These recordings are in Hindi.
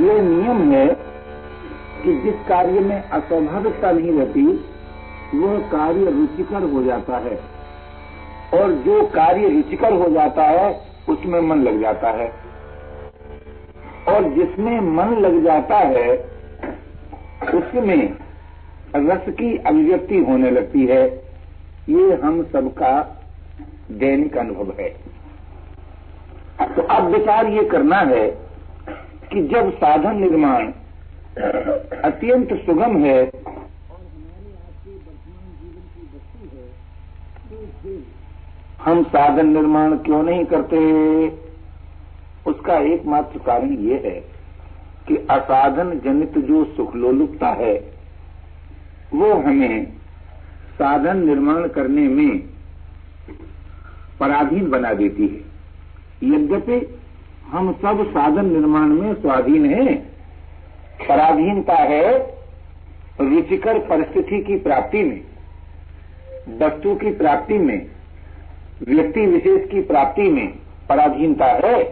ये नियम है कि जिस कार्य में अस्वाभाविकता नहीं रहती, वह कार्य रुचिकर हो जाता है। और जो कार्य रुचिकर हो जाता है, उसमें मन लग जाता है। और जिसमें मन लग जाता है, उसमें रस की अभिव्यक्ति होने लगती है। ये हम सबका दैनिक अनुभव है। तो अब विचार ये करना है कि जब साधन निर्माण अत्यंत सुगम है, हम साधन निर्माण क्यों नहीं करते? उसका एकमात्र कारण ये है कि असाधन जनित जो सुखलोलुपता है, वो हमें साधन निर्माण करने में पराधीन बना देती है। यद्यपि हम सब साधन निर्माण में स्वाधीन हैं। पराधीनता है, रुचिकर परिस्थिति की प्राप्ति में, वस्तु की प्राप्ति में, व्यक्ति विशेष की प्राप्ति में पराधीनता है।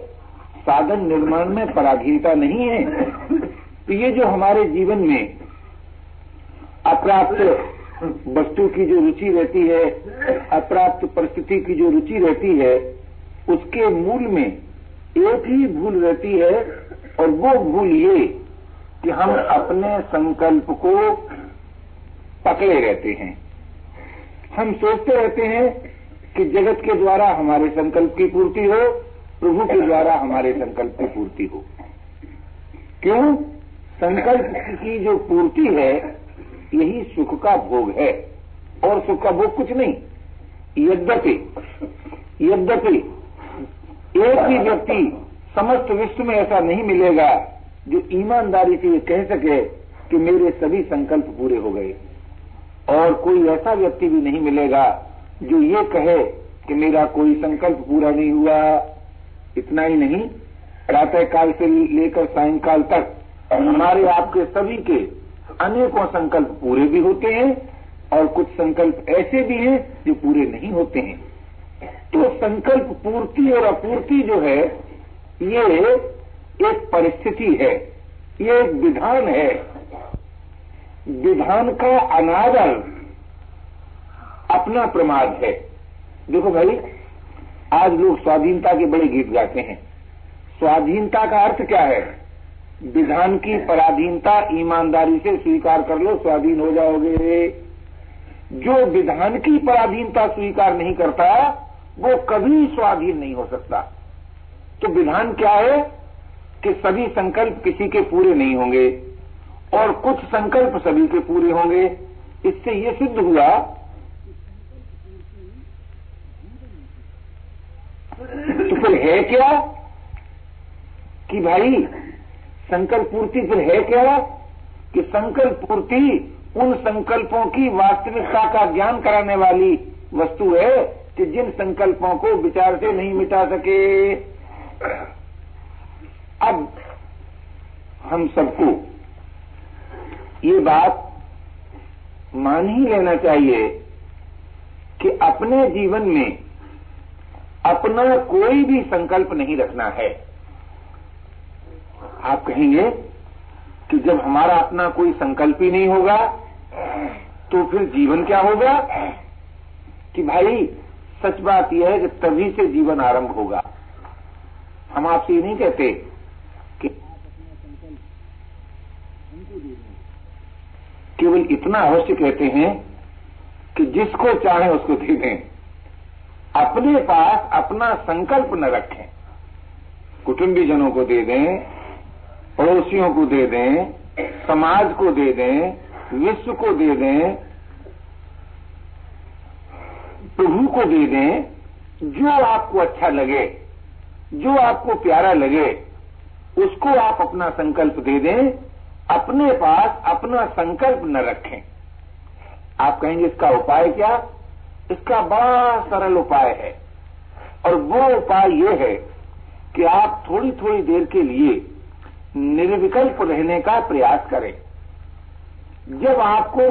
साधन निर्माण में पराधीनता नहीं है। तो ये जो हमारे जीवन में अप्राप्त वस्तु की जो रुचि रहती है, अप्राप्त परिस्थिति की जो रुचि रहती है, उसके मूल में एक ही भूल रहती है और वो भूल ये कि हम अपने संकल्प को पकड़े रहते हैं। हम सोचते रहते हैं कि जगत के द्वारा हमारे संकल्प की पूर्ति हो, प्रभु के द्वारा हमारे संकल्प की पूर्ति हो। क्यों? संकल्प की जो पूर्ति है, यही सुख का भोग है। और सुख का भोग कुछ नहीं। यद्यपि यद्यपि एक भी व्यक्ति समस्त विश्व में ऐसा नहीं मिलेगा जो ईमानदारी से ये कह सके कि मेरे सभी संकल्प पूरे हो गए। और कोई ऐसा व्यक्ति भी नहीं मिलेगा जो ये कहे कि मेरा कोई संकल्प पूरा नहीं हुआ। इतना ही नहीं। प्रातः काल से लेकर सायंकाल तक हमारे आपके सभी के अनेकों संकल्प पूरे भी होते हैं और कुछ संकल्प ऐसे भी हैं जो पूरे नहीं होते हैं। तो संकल्प पूर्ति और अपूर्ति जो है, ये एक परिस्थिति है, ये एक विधान है। विधान का अनादर अपना प्रमाद है। देखो भाई, आज लोग स्वाधीनता के बड़े गीत गाते हैं। स्वाधीनता का अर्थ क्या है? विधान की पराधीनता ईमानदारी से स्वीकार कर लो, स्वाधीन हो जाओगे। जो विधान की पराधीनता स्वीकार नहीं करता वो कभी स्वाधीन नहीं हो सकता। तो विधान क्या है? कि सभी संकल्प किसी के पूरे नहीं होंगे और कुछ संकल्प सभी के पूरे होंगे। इससे ये सिद्ध हुआ तो फिर है क्या कि भाई संकल्प पूर्ति फिर है क्या कि संकल्प पूर्ति उन संकल्पों की वास्तविकता का ज्ञान कराने वाली वस्तु है? कि जिन संकल्पों को विचार से नहीं मिटा सके। अब हम सबको ये बात मान ही लेना चाहिए कि अपने जीवन में अपना कोई भी संकल्प नहीं रखना है। आप कहेंगे कि जब हमारा अपना कोई संकल्प ही नहीं होगा तो फिर जीवन क्या होगा? कि भाई सच बात यह है कि तभी से जीवन आरंभ होगा। हम आपसे ये नहीं कहते कि केवल इतना अवश्य कहते हैं कि जिसको चाहे उसको दे दें। अपने पास अपना संकल्प न रखें। कुटुंबी जनों को दे दें, पड़ोसियों को दे दें, समाज को दे दें, विश्व को दे दें प्रभु को दे दें जो आपको अच्छा लगे, जो आपको प्यारा लगे, उसको आप अपना संकल्प दे दें, अपने पास अपना संकल्प न रखें। आप कहेंगे, इसका उपाय क्या? इसका बड़ा सरल उपाय है। और वो उपाय ये है कि आप थोड़ी थोड़ी देर के लिए निर्विकल्प रहने का प्रयास करें। जब आपको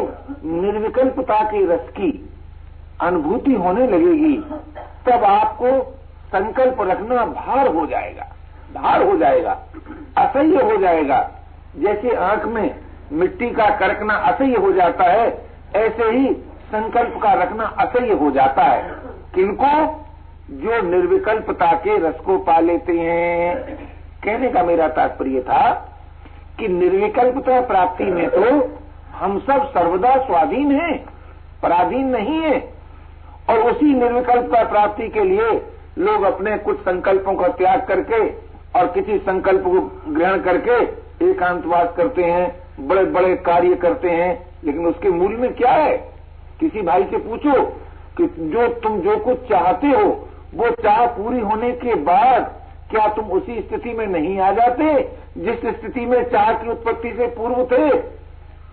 निर्विकल्पता के रस की अनुभूति होने लगेगी, तब आपको संकल्प रखना भार हो जाएगा, भार हो जाएगा, असह्य हो जाएगा। जैसे आँख में मिट्टी का करकना असह्य हो जाता है, ऐसे ही संकल्प का रखना असह्य हो जाता है। किनको? जो निर्विकल्पता के रस को पा लेते हैं। कहने का मेरा तात्पर्य था कि निर्विकल्पता प्राप्ति में तो हम सब सर्वदा स्वाधीन हैं, पराधीन नहीं है। और उसी निर्विकल्पता प्राप्ति के लिए लोग अपने कुछ संकल्पों का त्याग करके और किसी संकल्प को ग्रहण करके एकांतवास करते हैं बड़े बड़े कार्य करते हैं। लेकिन उसके मूल में क्या है? किसी भाई से पूछो कि जो तुम जो कुछ चाहते हो, वो चाह पूरी होने के बाद क्या तुम उसी स्थिति में नहीं आ जाते, जिस स्थिति में चाह की उत्पत्ति से पूर्व थे?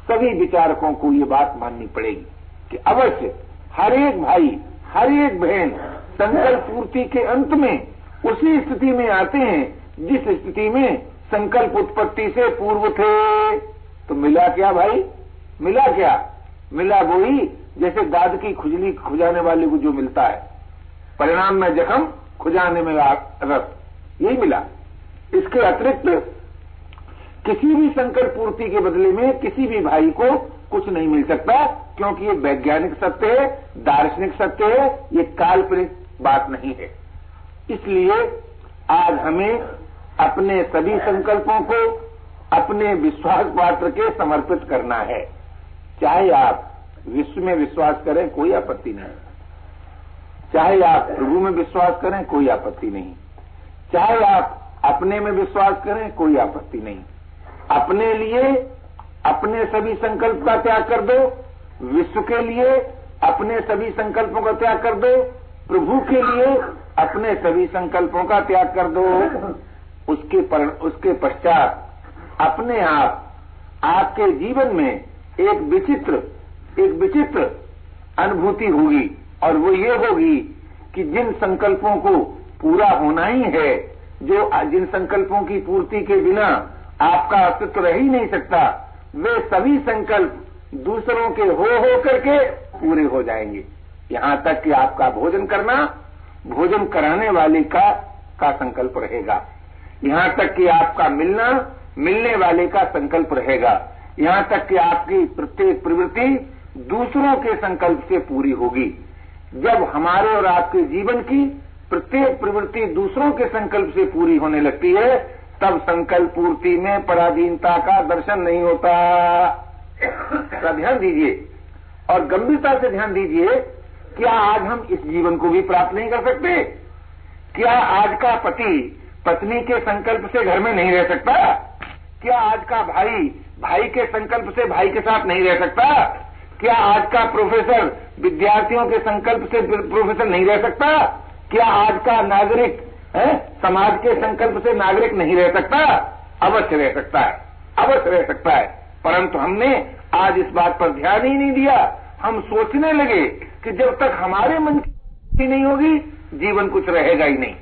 सभी विचारकों को ये बात माननी पड़ेगी कि अवश्य हर एक भाई, हर एक बहन संकल्प पूर्ति के अंत में उसी स्थिति में आते हैं, जिस स्थिति में संकल्प उत्पत्ति से पूर्व थे। तो मिला क्या भाई? मिला क्या? मिला वही, जैसे दाद की खुजली खुजाने वाले को जो मिलता है। परिणाम में जख्म, खुजाने में रस यही मिला। इसके अतिरिक्त किसी भी संकल्प पूर्ति के बदले में किसी भी भाई को कुछ नहीं मिल सकता। क्योंकि ये वैज्ञानिक सत्य है, दार्शनिक सत्य है, ये काल्पनिक बात नहीं है। इसलिए आज हमें अपने सभी संकल्पों को, अपने विश्वास पात्र के समर्पित करना है। चाहे आप विश्व में विश्वास करें, कोई आपत्ति नहीं। चाहे आप प्रभु में विश्वास करें, कोई आपत्ति नहीं। चाहे आप अपने में विश्वास करें, कोई आपत्ति नहीं। अपने लिए अपने सभी संकल्प का त्याग कर दो विश्व के लिए अपने सभी संकल्पों का त्याग कर दो प्रभु के लिए अपने सभी संकल्पों का त्याग कर दो। उसके पर, उसके पश्चात अपने आप आपके जीवन में एक विचित्र एक विचित्र अनुभूति होगी और वो ये होगी कि जिन संकल्पों को पूरा होना ही है जो जिन संकल्पों की पूर्ति के बिना आपका अस्तित्व रह ही नहीं सकता वे सभी संकल्प दूसरों के हो हो करके पूरे हो जाएँगे। यहाँ तक कि आपका भोजन करना, भोजन कराने वाले का का संकल्प रहेगा। यहाँ तक कि आपका मिलना, मिलने वाले का संकल्प रहेगा। यहाँ तक कि आपकी प्रत्येक प्रवृत्ति दूसरों के संकल्प से पूरी होगी। जब हमारे और आपके जीवन की प्रत्येक प्रवृत्ति दूसरों के संकल्प से पूरी होने लगती है, तब संकल्प पूर्ति में पराधीनता का दर्शन नहीं होता। का ध्यान दीजिए। और गंभीरता से ध्यान दीजिए, क्या आज हम इस जीवन को भी प्राप्त नहीं कर सकते? क्या आज का पति पत्नी के संकल्प से घर में नहीं रह सकता? क्या आज का भाई भाई के संकल्प से भाई के साथ नहीं रह सकता? क्या आज का प्रोफेसर विद्यार्थियों के संकल्प से प्रोफेसर नहीं रह सकता? क्या आज का नागरिक, है, समाज के संकल्प से नागरिक नहीं रह सकता? अवश्य रह सकता है। अवश्य रह सकता है। परंतु हमने आज इस बात पर ध्यान ही नहीं दिया। हम सोचने लगे कि जब तक हमारे मन की नहीं होगी, जीवन कुछ रहेगा ही नहीं।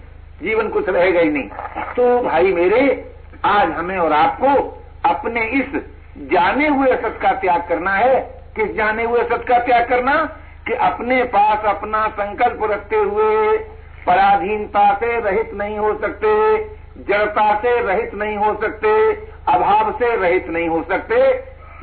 जीवन कुछ रहेगा ही नहीं। तो भाई मेरे, आज हमें और आपको अपने इस जाने हुए असत का त्याग करना है। किस जाने हुए असत का त्याग करना? कि अपने पास अपना संकल्प रखते हुए पराधीनता से रहित नहीं हो सकते। जड़ता से रहित नहीं हो सकते, अभाव से रहित नहीं हो सकते,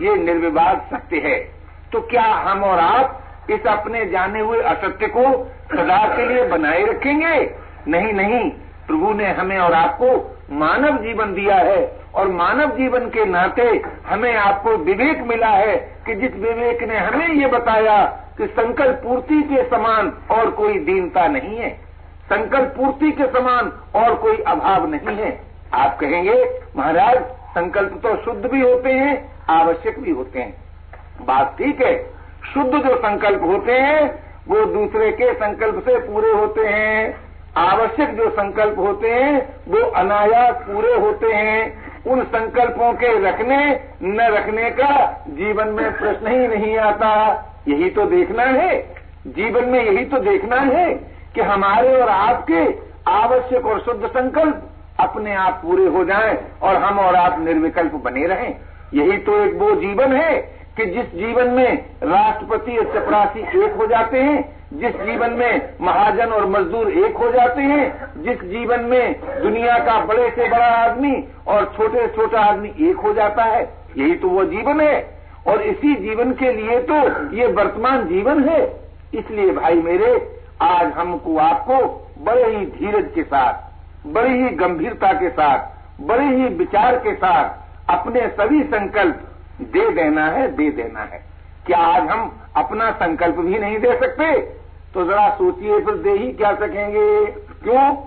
ये निर्विवाद सत्य है। तो क्या हम और आप इस अपने जाने हुए असत्य को सदा के लिए बनाए रखेंगे? नहीं नहीं। प्रभु ने हमें और आपको मानव जीवन दिया है और मानव जीवन के नाते हमें आपको विवेक मिला है कि जिस विवेक ने हमें ये बताया कि संकल्प पूर्ति के समान और कोई दीनता नहीं है। संकल्प पूर्ति के समान और कोई अभाव नहीं है। आप कहेंगे, महाराज, संकल्प तो शुद्ध भी होते हैं, आवश्यक भी होते हैं। बात ठीक है, शुद्ध जो संकल्प होते हैं, वो दूसरे के संकल्प से पूरे होते हैं। आवश्यक जो संकल्प होते हैं, वो अनायास पूरे होते हैं। उन संकल्पों के रखने, न रखने का जीवन में प्रश्न ही नहीं आता। यही तो देखना है। जीवन में यही तो देखना है। कि हमारे और आपके आवश्यक और शुद्ध संकल्प अपने आप पूरे हो जाएँ और हम और आप निर्विकल्प बने रहें। यही तो एक वो जीवन है कि जिस जीवन में राष्ट्रपति और चपरासी एक हो जाते हैं, जिस जीवन में महाजन और मजदूर एक हो जाते हैं, जिस जीवन में दुनिया का बड़े से बड़ा आदमी और छोटे से छोटा आदमी एक हो जाता है, यही तो वो जीवन है। और इसी जीवन के लिए तो ये वर्तमान जीवन है। इसलिए भाई मेरे आज हमको आपको बड़े ही धीरज के साथ, बड़ी ही गंभीरता के साथ, बड़े ही विचार के साथ अपने सभी संकल्प दे देना है, दे देना है। क्या आज हम अपना संकल्प भी नहीं दे सकते? तो जरा सोचिए, फिर दे ही क्या सकेंगे? क्यों?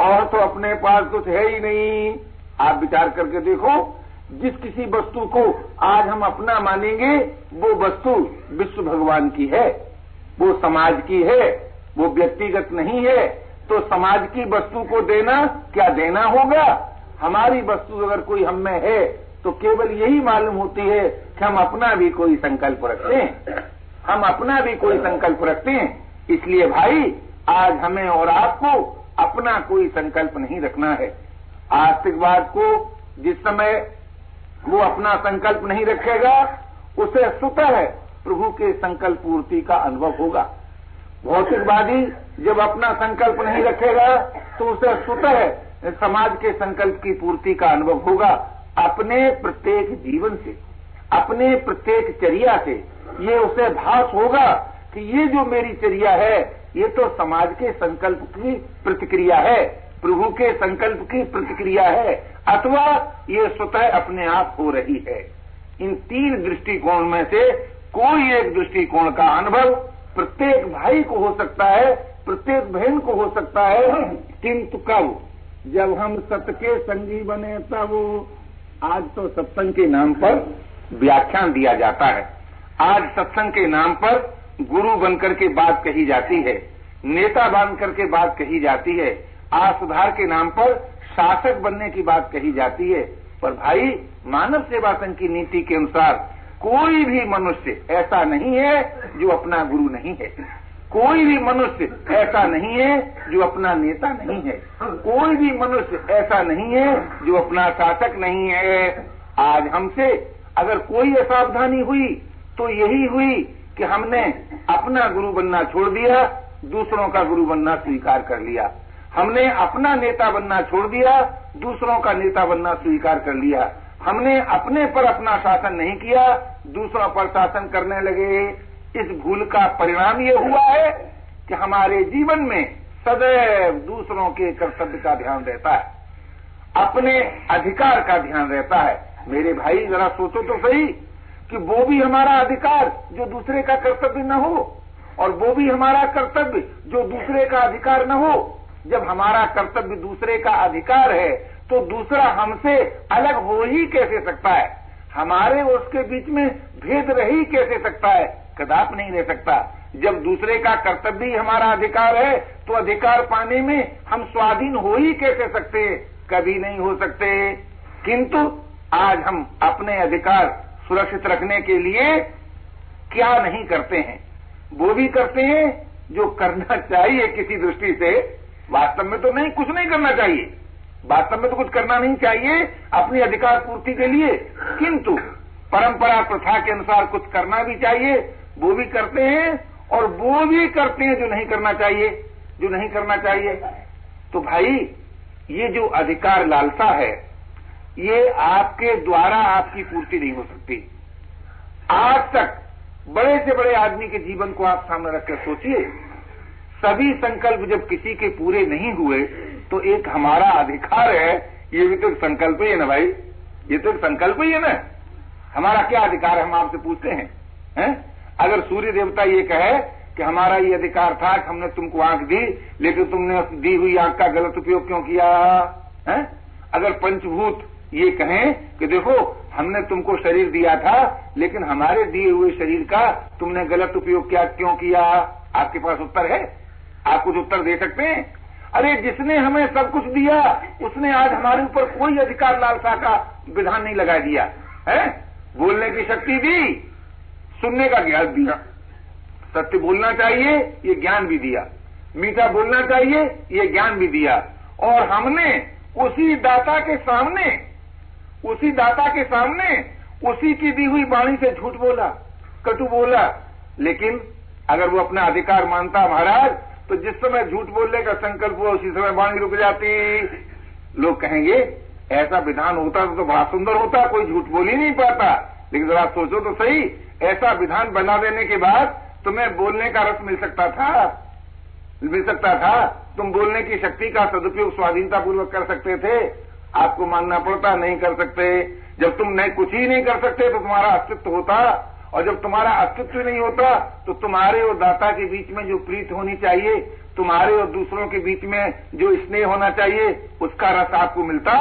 और तो अपने पास कुछ है ही नहीं। आप विचार करके देखो, जिस किसी वस्तु को आज हम अपना मानेंगे, वो वस्तु विश्व भगवान की है, वो समाज की है वो व्यक्तिगत नहीं है तो समाज की वस्तु को देना क्या देना होगा? हमारी वस्तु अगर कोई हम में है तो केवल यही मालूम होती है कि हम अपना भी कोई संकल्प रखते हैं। हम अपना भी कोई संकल्प रखते हैं। इसलिए भाई, आज हमें और आपको अपना कोई संकल्प नहीं रखना है। आस्तिकवाद को जिस समय वो अपना संकल्प नहीं रखेगा, उसे स्वतः प्रभु के संकल्प पूर्ति का अनुभव होगा। भौतिकवादी जब अपना संकल्प नहीं रखेगा तो उसे स्वतः समाज के संकल्प की पूर्ति का अनुभव होगा अपने प्रत्येक जीवन से, अपने प्रत्येक चर्या से। ये उसे भास होगा कि ये जो मेरी चर्या है, ये तो समाज के संकल्प की प्रतिक्रिया है, प्रभु के संकल्प की प्रतिक्रिया है, अथवा ये स्वतः अपने आप हो रही है। इन तीन दृष्टिकोण में से कोई एक दृष्टिकोण का अनुभव प्रत्येक भाई को हो सकता है, प्रत्येक बहन को हो सकता है। किंतु कब? जब हम सत्य के संगी बने, तब आज तो सत्संग के नाम पर व्याख्यान दिया जाता है। आज सत्संग के नाम पर गुरु बनकर के बात कही जाती है, नेता बनकर के बात कही जाती है आज सुधार के नाम पर शासक बनने की बात कही जाती है। पर भाई, मानव सेवा संघ की नीति के अनुसार कोई भी मनुष्य ऐसा नहीं है जो अपना गुरु नहीं है। कोई भी मनुष्य ऐसा नहीं है जो अपना नेता नहीं है। कोई भी मनुष्य ऐसा नहीं है जो अपना शासक नहीं है। आज हमसे अगर कोई असावधानी हुई तो यही हुई कि हमने अपना गुरु बनना छोड़ दिया, दूसरों का गुरु बनना स्वीकार कर लिया। हमने अपना नेता बनना छोड़ दिया, दूसरों का नेता बनना स्वीकार कर लिया। हमने अपने पर अपना शासन नहीं किया, दूसरों पर शासन करने लगे। इस भूल का परिणाम ये हुआ है कि हमारे जीवन में सदैव दूसरों के कर्तव्य का ध्यान रहता है, अपने अधिकार का ध्यान रहता है। मेरे भाई, जरा सोचो तो सही कि वो भी हमारा अधिकार जो दूसरे का कर्तव्य न हो, और वो भी हमारा कर्तव्य जो दूसरे का अधिकार न हो। जब हमारा कर्तव्य दूसरे का अधिकार है तो दूसरा हमसे अलग हो ही कैसे सकता है? हमारे उसके बीच में भेद रह ही कैसे सकता है? कदाप नहीं रह सकता। जब दूसरे का कर्तव्य ही हमारा अधिकार है तो अधिकार पाने में हम स्वाधीन हो ही कैसे सकते? कभी नहीं हो सकते। किंतु आज हम अपने अधिकार सुरक्षित रखने के लिए क्या नहीं करते हैं? वो भी करते हैं जो करना चाहिए किसी दृष्टि से। वास्तव में तो नहीं, कुछ नहीं करना चाहिए। वास्तव में तो कुछ करना नहीं चाहिए अपनी अधिकार पूर्ति के लिए। किंतु परंपरा प्रथा के अनुसार कुछ करना भी चाहिए, वो भी करते हैं और वो भी करते हैं जो नहीं करना चाहिए, जो नहीं करना चाहिए। तो भाई, ये जो अधिकार लालसा है, ये आपके द्वारा आपकी पूर्ति नहीं हो सकती। आज तक बड़े से बड़े आदमी के जीवन को आप सामने रखकर सोचिए, सभी संकल्प जब किसी के पूरे नहीं हुए तो एक हमारा अधिकार है, ये भी तो संकल्प ही है ना भाई। ये तो संकल्प ही है ना। हमारा क्या अधिकार है, हम आपसे पूछते हैं हैं? अगर सूर्य देवता ये कहे कि हमारा ये अधिकार था कि हमने तुमको आँख दी, लेकिन तुमने दी हुई आँख का गलत उपयोग क्यों किया? है? अगर पंचभूत ये कहें कि देखो, हमने तुमको शरीर दिया था, लेकिन हमारे दिए हुए शरीर का तुमने गलत उपयोग क्या क्यों किया? आपके पास उत्तर है? आप कुछ उत्तर दे सकते हैं? अरे जिसने हमें सब कुछ दिया, उसने आज हमारे ऊपर कोई अधिकार लालसा का विधान नहीं लगा दिया। है? बोलने की शक्ति दी, सुनने का ज्ञान दिया। सत्य बोलना चाहिए, ये ज्ञान भी दिया। मीठा बोलना चाहिए, ये ज्ञान भी दिया। और हमने, उसी दाता के सामने, उसी दाता के सामने, उसी की दी हुई वाणी से झूठ बोला, कटु बोला। लेकिन अगर वो अपना अधिकार मानता महाराज तो जिस समय झूठ बोलने का संकल्प हुआ, उसी समय वाणी रुक जाती। लोग कहेंगे, ऐसा विधान होता तो बड़ा सुंदर होता, कोई झूठ बोल ही नहीं पाता। लेकिन जरा सोचो तो सही, ऐसा विधान बना देने के बाद तुम्हें बोलने का रस मिल सकता था। मिल सकता था। तुम बोलने की शक्ति का सदुपयोग स्वाधीनता पूर्वक कर सकते थे। आपको मानना पड़ता, नहीं कर सकते। जब तुम नहीं कुछ ही नहीं कर सकते तो तुम्हारा अस्तित्व होता। और जब तुम्हारा अस्तित्व नहीं होता तो तुम्हारे और दाता के बीच में जो प्रीत होनी चाहिए, तुम्हारे और दूसरों के बीच में जो स्नेह होना चाहिए, उसका रस आपको मिलता,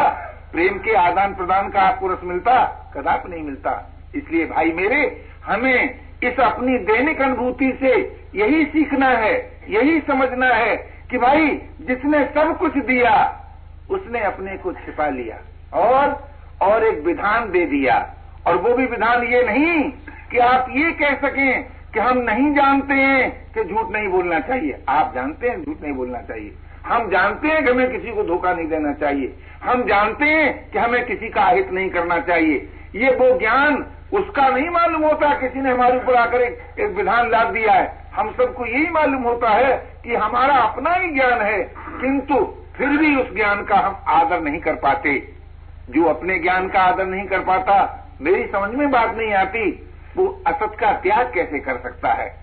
प्रेम के आदान प्रदान का आपको रस मिलता, कदाप नहीं मिलता। इसलिए भाई मेरे, हमें इस अपनी दैनिक अनुभूति से यही सीखना है, यही समझना है कि भाई, जिसने सब कुछ दिया, उसने अपने को छिपा लिया, और और एक विधान दे दिया। और वो भी विधान ये नहीं कि आप ये कह सकें कि हम नहीं जानते हैं कि झूठ नहीं बोलना चाहिए। आप जानते हैं झूठ नहीं बोलना चाहिए। हम जानते हैं कि हमें किसी को धोखा नहीं देना चाहिए। हम जानते हैं कि हमें किसी का अहित नहीं करना चाहिए। ये वो ज्ञान उसका नहीं मालूम होता किसी ने हमारे ऊपर आकर एक, एक विधान लाद दिया है। हम सबको यही मालूम होता है कि हमारा अपना ही ज्ञान है किंतु फिर भी उस ज्ञान का हम आदर नहीं कर पाते। जो अपने ज्ञान का आदर नहीं कर पाता मेरी समझ में बात नहीं आती। वो असत का त्याग कैसे कर सकता है?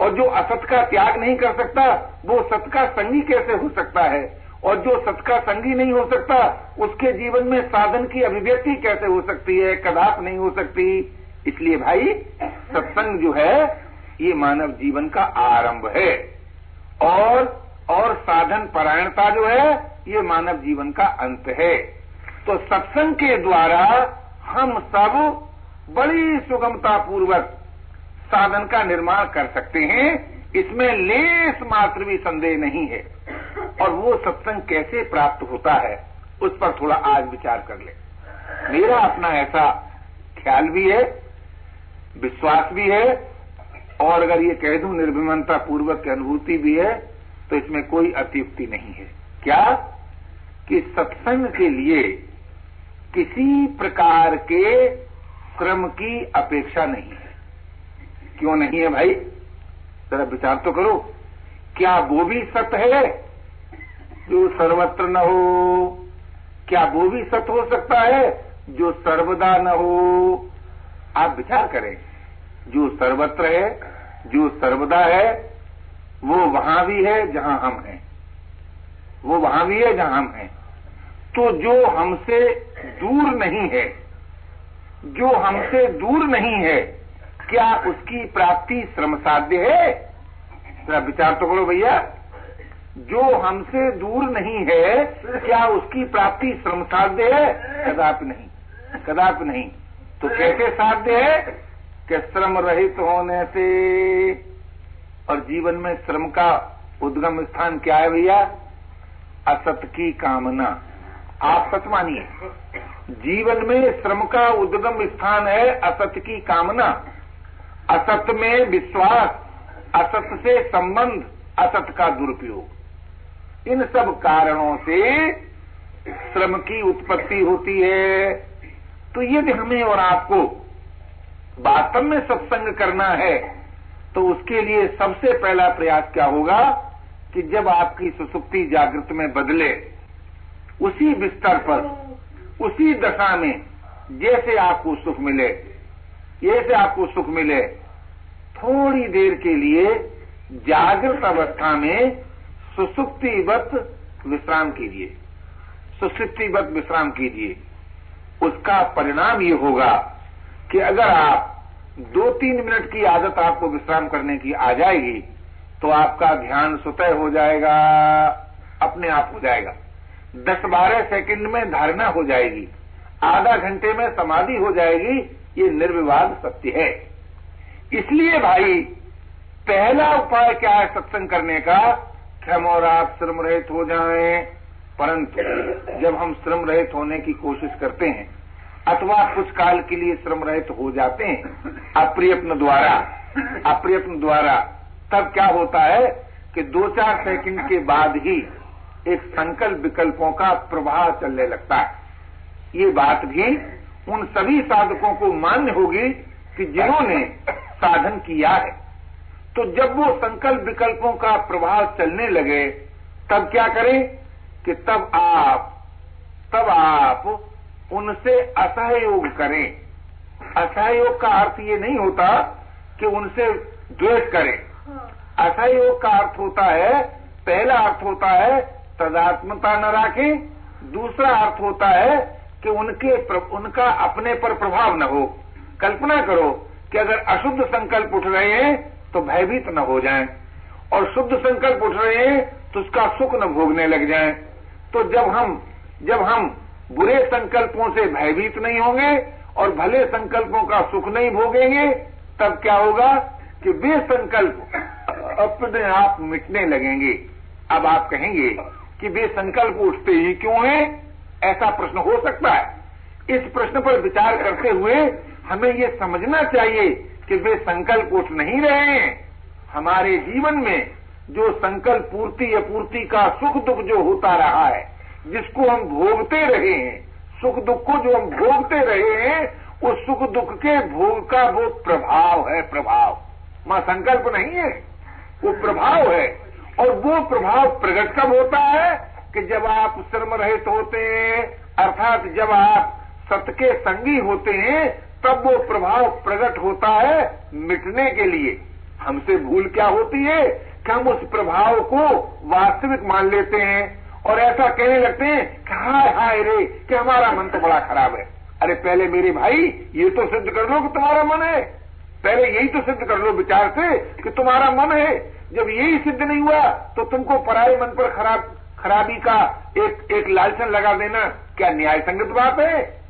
और जो असत का त्याग नहीं कर सकता, वो सत का संगी कैसे हो सकता है? और जो सत का संगी नहीं हो सकता, उसके जीवन में साधन की अभिव्यक्ति कैसे हो सकती है? कदाप नहीं हो सकती। इसलिए भाई, सत्संग जो है, ये मानव जीवन का आरंभ है। और और साधन परायणता जो है, ये मानव जीवन का अंत है। तो सत्संग के द्वारा हम सब बड़ी सुगमता पूर्वक साधन का निर्माण कर सकते हैं, इसमें लेस मात्र भी संदेह नहीं है। और वो सत्संग कैसे प्राप्त होता है, उस पर थोड़ा आज विचार कर ले। मेरा अपना ऐसा ख्याल भी है, विश्वास भी है, और अगर ये कह दूँ निर्भिमनता पूर्वक की अनुभूति भी है तो इसमें कोई अतियुक्ति नहीं है। क्या? कि सत्संग के लिए किसी प्रकार के श्रम की अपेक्षा नहीं है। क्यों नहीं है भाई? जरा विचार तो करो। क्या वो भी सत्य है? जो सर्वत्र न हो, क्या वो भी सत्य हो सकता है? जो सर्वदा न हो। आप विचार करें, जो सर्वत्र है, जो सर्वदा है, वो वहाँ भी है जहाँ हम हैं। वो वहाँ भी है जहाँ हम हैं। तो जो हमसे दूर नहीं है जो हमसे दूर नहीं है, क्या उसकी प्राप्ति श्रम साध्य है? जरा विचार तो करो भैया। जो हमसे दूर नहीं है, क्या उसकी प्राप्ति श्रम साध्य है? कदापि नहीं। कदापि नहीं। तो कैसे साध्य है? कि श्रम रहित होने से। और जीवन में श्रम का उद्गम स्थान क्या है भैया? असत की कामना। आप सच मानिए। जीवन में श्रम का उद्गम स्थान है असत की कामना। असत में विश्वास, असत से संबंध, असत का दुरुपयोग। इन सब कारणों से श्रम की उत्पत्ति होती है। तो यदि हमें और आपको वास्तव में सत्संग करना है तो उसके लिए सबसे पहला प्रयास क्या होगा कि जब आपकी सुसुप्ति जागृत में बदले, उसी बिस्तर पर उसी दशा में जैसे आपको सुख मिले, जैसे आपको सुख मिले, थोड़ी देर के लिए जागृत अवस्था में सुसुप्तिवत विश्राम कीजिए। सुसुप्तिवत विश्राम कीजिए। उसका परिणाम ये होगा कि अगर आप दो तीन मिनट की आदत आपको विश्राम करने की आ जाएगी तो आपका ध्यान स्वतः हो जाएगा, अपने आप हो जाएगा। दस बारह सेकंड में धारणा हो जाएगी। आधा घंटे में समाधि हो जाएगी, ये निर्विवाद सत्य है। इसलिए भाई, पहला उपाय क्या है सत्संग करने का? कि हम और आप श्रम रहित हो जाएँ। परंतु जब हम श्रम रहित होने की कोशिश करते हैं, अथवा कुछ काल के लिए श्रम रहित हो जाते हैं, अप्रयत्न द्वारा अप्रयत्न द्वारा, तब क्या होता है कि दो चार सेकंड के बाद ही एक संकल्प विकल्पों का प्रवाह चलने लगता है। ये बात भी उन सभी साधकों को मान्य होगी कि जिन्होंने साधन किया है। तो जब वो संकल्प विकल्पों का प्रभाव चलने लगे तब क्या करें कि तब आप तब आप उनसे असहयोग करें। असहयोग का अर्थ ये नहीं होता कि उनसे द्वेष करें। असहयोग का अर्थ होता है पहला अर्थ होता है तदात्मता न रखें। दूसरा अर्थ होता है कि उनके उनका अपने पर प्रभाव न हो। कल्पना करो कि अगर अशुद्ध संकल्प उठ रहे हैं तो भयभीत न हो जाएँ। और शुद्ध संकल्प उठ रहे हैं तो उसका सुख न भोगने लग जाएँ। तो जब हम जब हम बुरे संकल्पों से भयभीत नहीं होंगे और भले संकल्पों का सुख नहीं भोगेंगे, तब क्या होगा कि वे संकल्प अपने आप मिटने लगेंगे। अब आप कहेंगे कि वे संकल्प उठते ही क्यों हैं? ऐसा प्रश्न हो सकता है। इस प्रश्न पर विचार करते हुए हमें ये समझना चाहिए कि वे संकल्प उठ नहीं रहे हैं। हमारे जीवन में जो संकल्प पूर्ति अपूर्ति का सुख दुख जो होता रहा है, जिसको हम भोगते रहे हैं, सुख दुख को जो हम भोगते रहे हैं, उस सुख दुख के भोग का वो प्रभाव है प्रभाव। माँ, संकल्प नहीं है। वो प्रभाव है। और वो प्रभाव प्रकट कब होता है कि जब आप श्रम रहित होते हैं, अर्थात जब आप सत्य के संगी होते हैं, तब वो प्रभाव प्रकट होता है मिटने के लिए। हमसे भूल क्या होती है कि हम उस प्रभाव को वास्तविक मान लेते हैं और ऐसा कहने लगते हैं कि हाय हाय रे, कि हमारा मन तो बड़ा खराब है। अरे पहले मेरे भाई, ये तो सिद्ध कर लो कि तुम्हारा मन है। पहले यही तो सिद्ध कर लो विचार से कि तुम्हारा मन है। जब यही सिद्ध नहीं हुआ तो तुमको पराये मन पर खराब, खराबी का एक एक लालचन लगा देना क्या न्याय संगत बात है?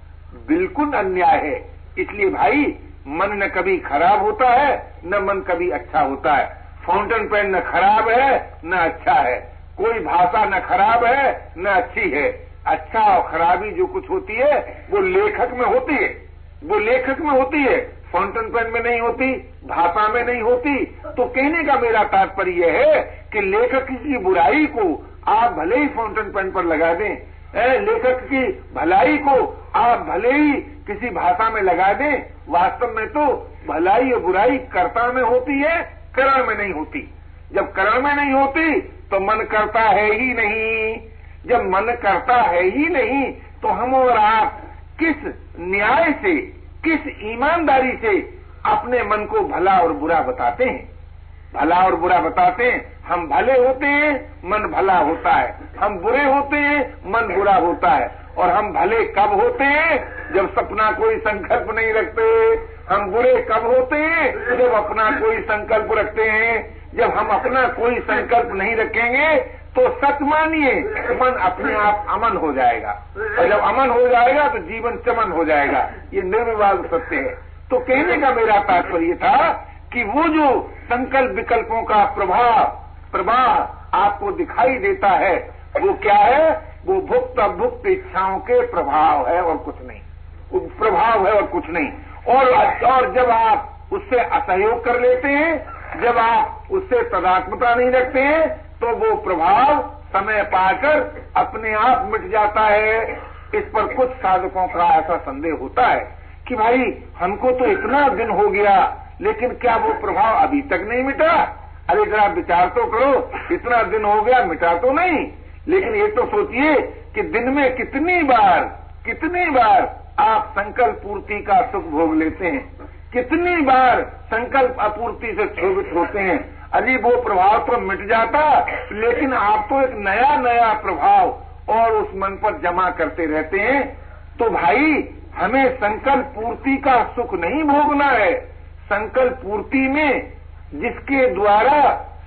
बिल्कुल अन्याय है। इसलिए भाई, मन न कभी खराब होता है, न मन कभी अच्छा होता है। फाउंटेन पेन न खराब है, न अच्छा है। कोई भाषा न खराब है, न अच्छी है। अच्छा और खराबी जो कुछ होती है, वो लेखक में होती है। वो लेखक में होती है। फाउंटेन पेन में नहीं होती, भाषा में नहीं होती। तो कहने का मेरा तात्पर्य यह है कि लेखक की बुराई को आप भले ही फाउंटेन पेन पर लगा दें। लेखक की भलाई को आप भले ही किसी भाषा में लगा दें, वास्तव में तो भलाई और बुराई कर्ता में होती है करण में नहीं होती। जब करण में नहीं होती तो मन करता है ही नहीं। जब मन करता है ही नहीं तो हम और आप किस न्याय से किस ईमानदारी से अपने मन को भला और बुरा बताते हैं? भला और बुरा बताते हैं, हम भले होते हैं, मन भला होता है। हम बुरे होते हैं, मन बुरा होता है। और हम भले कब होते हैं, जब सपना कोई संकल्प नहीं रखते। हम बुरे कब होते हैं, जब अपना कोई संकल्प रखते हैं। जब हम अपना कोई संकल्प नहीं रखेंगे तो सच मानिए, मन अपने आप अमन हो जाएगा। और जब अमन हो जाएगा तो जीवन चमन हो जाएगा। ये निर्विवाद सत्य है। तो कहने का मेरा तात्पर्य था कि वो जो संकल्प विकल्पों का प्रभाव, प्रवाह आपको दिखाई देता है, वो क्या है? वो भुक्त अभुक्त इच्छाओं के प्रभाव है और कुछ नहीं। प्रभाव है और कुछ नहीं। और और जब आप उससे असहयोग कर लेते हैं, जब आप उससे तदात्मता नहीं रखते हैं तो वो प्रभाव समय पाकर अपने आप मिट जाता है। इस पर कुछ साधकों का ऐसा संदेह होता है कि भाई, हमको तो इतना दिन हो गया, लेकिन क्या वो प्रभाव अभी तक नहीं मिटा? अरे जरा विचार तो करो, इतना दिन हो गया, मिटा तो नहीं। लेकिन ये तो सोचिए कि दिन में कितनी बार कितनी बार आप संकल्प पूर्ति का सुख भोग लेते हैं। कितनी बार संकल्प अपूर्ति से क्षोभित होते हैं। अली वो प्रभाव तो मिट जाता लेकिन आप तो एक नया नया प्रभाव और उस मन पर जमा करते रहते हैं तो भाई हमें संकल्प पूर्ति का सुख नहीं भोगना है संकल्प पूर्ति में जिसके द्वारा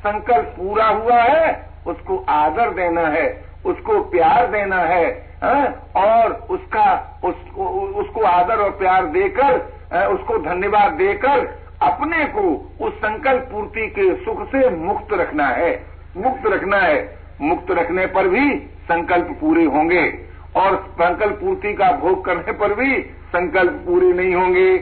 संकल्प पूरा हुआ है उसको आदर देना है उसको प्यार देना है आ? और उसका उस, उसको आदर और प्यार देकर उसको धन्यवाद देकर अपने को उस संकल्प पूर्ति के सुख से मुक्त रखना है। मुक्त रखना है। मुक्त रखने पर भी संकल्प पूरे होंगे और संकल्प पूर्ति का भोग करने पर भी संकल्प पूरे नहीं होंगे।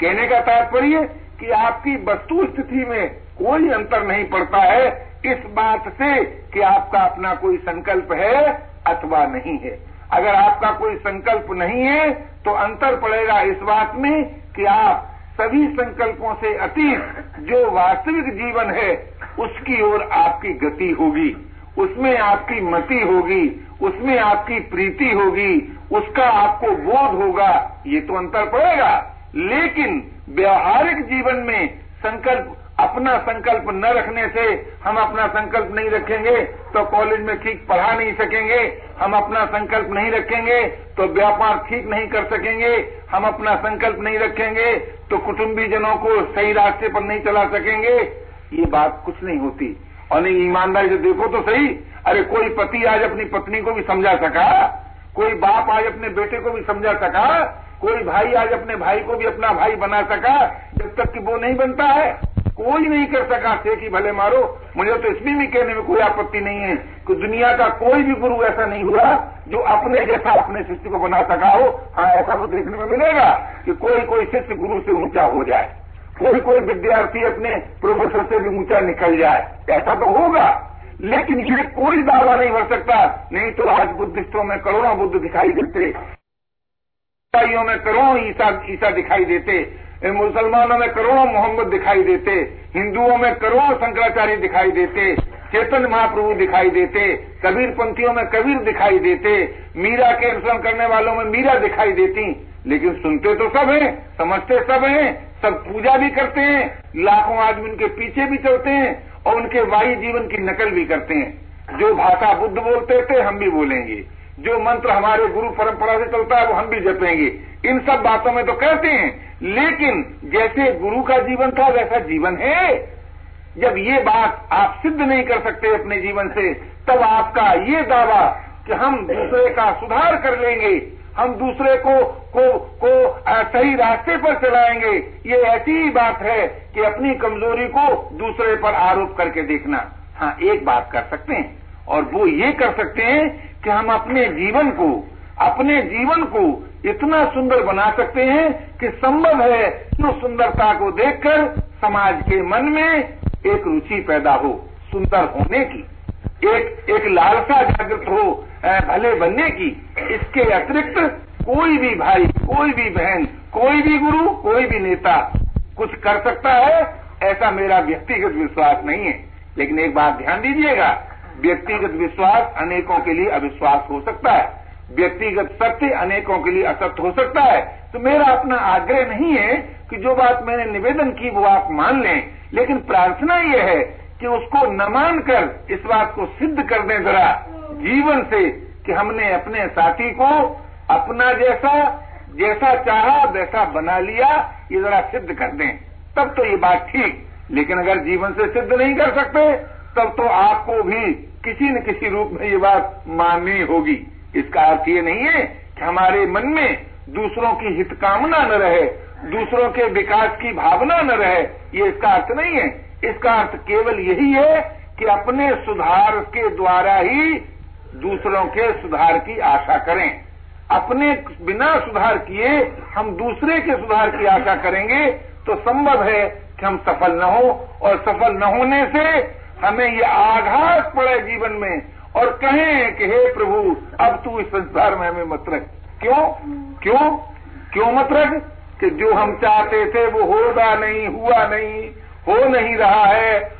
कहने का तात्पर्य कि आपकी वस्तु स्थिति में कोई अंतर नहीं पड़ता है। इस बात से कि आपका अपना कोई संकल्प है अथवा नहीं है। अगर आपका कोई संकल्प नहीं है तो अंतर पड़ेगा इस बात में कि आप सभी संकल्पों से अतीत जो वास्तविक जीवन है, उसकी ओर आपकी गति होगी। उसमें आपकी मति होगी, उसमें आपकी प्रीति होगी, उसका आपको बोध होगा, ये तो अंतर पड़ेगा। लेकिन व्यवहारिक जीवन में संकल्प अपना संकल्प न रखने से हम अपना संकल्प नहीं रखेंगे तो कॉलेज में ठीक पढ़ा नहीं सकेंगे, हम अपना संकल्प नहीं रखेंगे तो व्यापार ठीक नहीं कर सकेंगे, हम अपना संकल्प नहीं रखेंगे तो कुटुंबी जनों को सही रास्ते पर नहीं चला सकेंगे। ये बात कुछ नहीं होती। और नहीं, ईमानदारी से देखो तो सही। अरे, कोई पति आज अपनी पत्नी को भी समझा सका? कोई बाप आज अपने बेटे को भी समझा सका? कोई भाई आज अपने भाई को भी अपना भाई बना सका? जब तक कि वो नहीं बनता है। कोई नहीं कर सका कि भले मारो। मुझे तो इसमें भी कहने में कोई आपत्ति नहीं है कि दुनिया का कोई भी गुरु ऐसा नहीं हुआ जो अपने जैसा अपने शिष्य को बना सका हो। हाँ ऐसा तो देखने में मिलेगा कि कोई कोई शिष्य गुरु से ऊँचा हो जाए। कोई कोई विद्यार्थी अपने प्रोफेसर से भी ऊँचा निकल जाए। ऐसा तो होगा। लेकिन ये कोई दावा नहीं भर सकता। नहीं तो आज बुद्धिस्टों में करोड़ों बुद्ध दिखाई देते। ईसाइयों में करोड़ों ईसा ईसा दिखाई देते। मुसलमानों में करोड़ों मोहम्मद दिखाई देते, हिंदुओं में करोड़ों शंकराचार्य दिखाई देते, चेतन महाप्रभु दिखाई देते, कबीर पंथियों में कबीर दिखाई देते, मीरा के अनुसरण करने वालों में मीरा दिखाई देती। लेकिन सुनते तो सब हैं, समझते सब हैं, सब पूजा भी करते हैं, लाखों आदमी उनके पीछे भी चलते हैं और उनके वाही जीवन की नकल भी करते हैं। जो भाषा बुद्ध बोलते थे, हम भी बोलेंगे। जो मंत्र हमारे गुरु परंपरा से चलता है, वो हम भी जपेंगे। इन सब बातों में तो कहते हैं, लेकिन जैसे गुरु का जीवन था, वैसा जीवन है। जब ये बात आप सिद्ध नहीं कर सकते अपने जीवन से, तब आपका ये दावा कि हम दूसरे का सुधार कर लेंगे, हम दूसरे को को को सही रास्ते पर चलाएँगे, ये ऐसी ही बात है कि अपनी कमज़ोरी को दूसरे पर आरोप करके देखना। हाँ एक बात कर सकते हैं, और वो ये कर सकते हैं कि हम अपने जीवन को, अपने जीवन को इतना सुंदर बना सकते हैं कि संभव है कि उस सुंदरता को देखकर समाज के मन में एक रुचि पैदा हो, सुंदर होने की। एक एक लालसा जागृत हो भले बनने की। इसके अतिरिक्त कोई भी भाई, कोई भी बहन, कोई भी गुरु, कोई भी नेता कुछ कर सकता है, ऐसा मेरा व्यक्तिगत विश्वास नहीं है। लेकिन एक बात ध्यान दीजिएगा व्यक्तिगत विश्वास अनेकों के लिए अविश्वास हो सकता है। व्यक्तिगत सत्य अनेकों के लिए असत्य हो सकता है। तो मेरा अपना आग्रह नहीं है कि जो बात मैंने निवेदन की वो आप मान लें, लेकिन प्रार्थना ये है कि उसको न मानकर इस बात को सिद्ध कर दें जरा जीवन से कि हमने अपने साथी को अपना जैसा जैसा चाहा, वैसा बना लिया, ये जरा सिद्ध कर दें। तब तो ये बात ठीक, लेकिन अगर जीवन से सिद्ध नहीं कर सकते तब तो आपको भी किसी न किसी रूप में ये बात माननी होगी। इसका अर्थ ये नहीं है कि हमारे मन में दूसरों की हितकामना न रहे, दूसरों के विकास की भावना न रहे, ये इसका अर्थ नहीं है। इसका अर्थ केवल यही है कि अपने सुधार के द्वारा ही दूसरों के सुधार की आशा करें। अपने बिना सुधार किए हम दूसरे के सुधार की आशा करेंगे तो संभव है कि हम सफल न हो, और सफल न होने से हमें ये आघात पड़े जीवन में और कहें कि हे प्रभु, अब तू इस संसार में हमें मत रख। क्यों? क्यों? क्यों मत रख? कि जो हम चाहते थे वो होगा नहीं, हुआ नहीं, हो नहीं रहा है।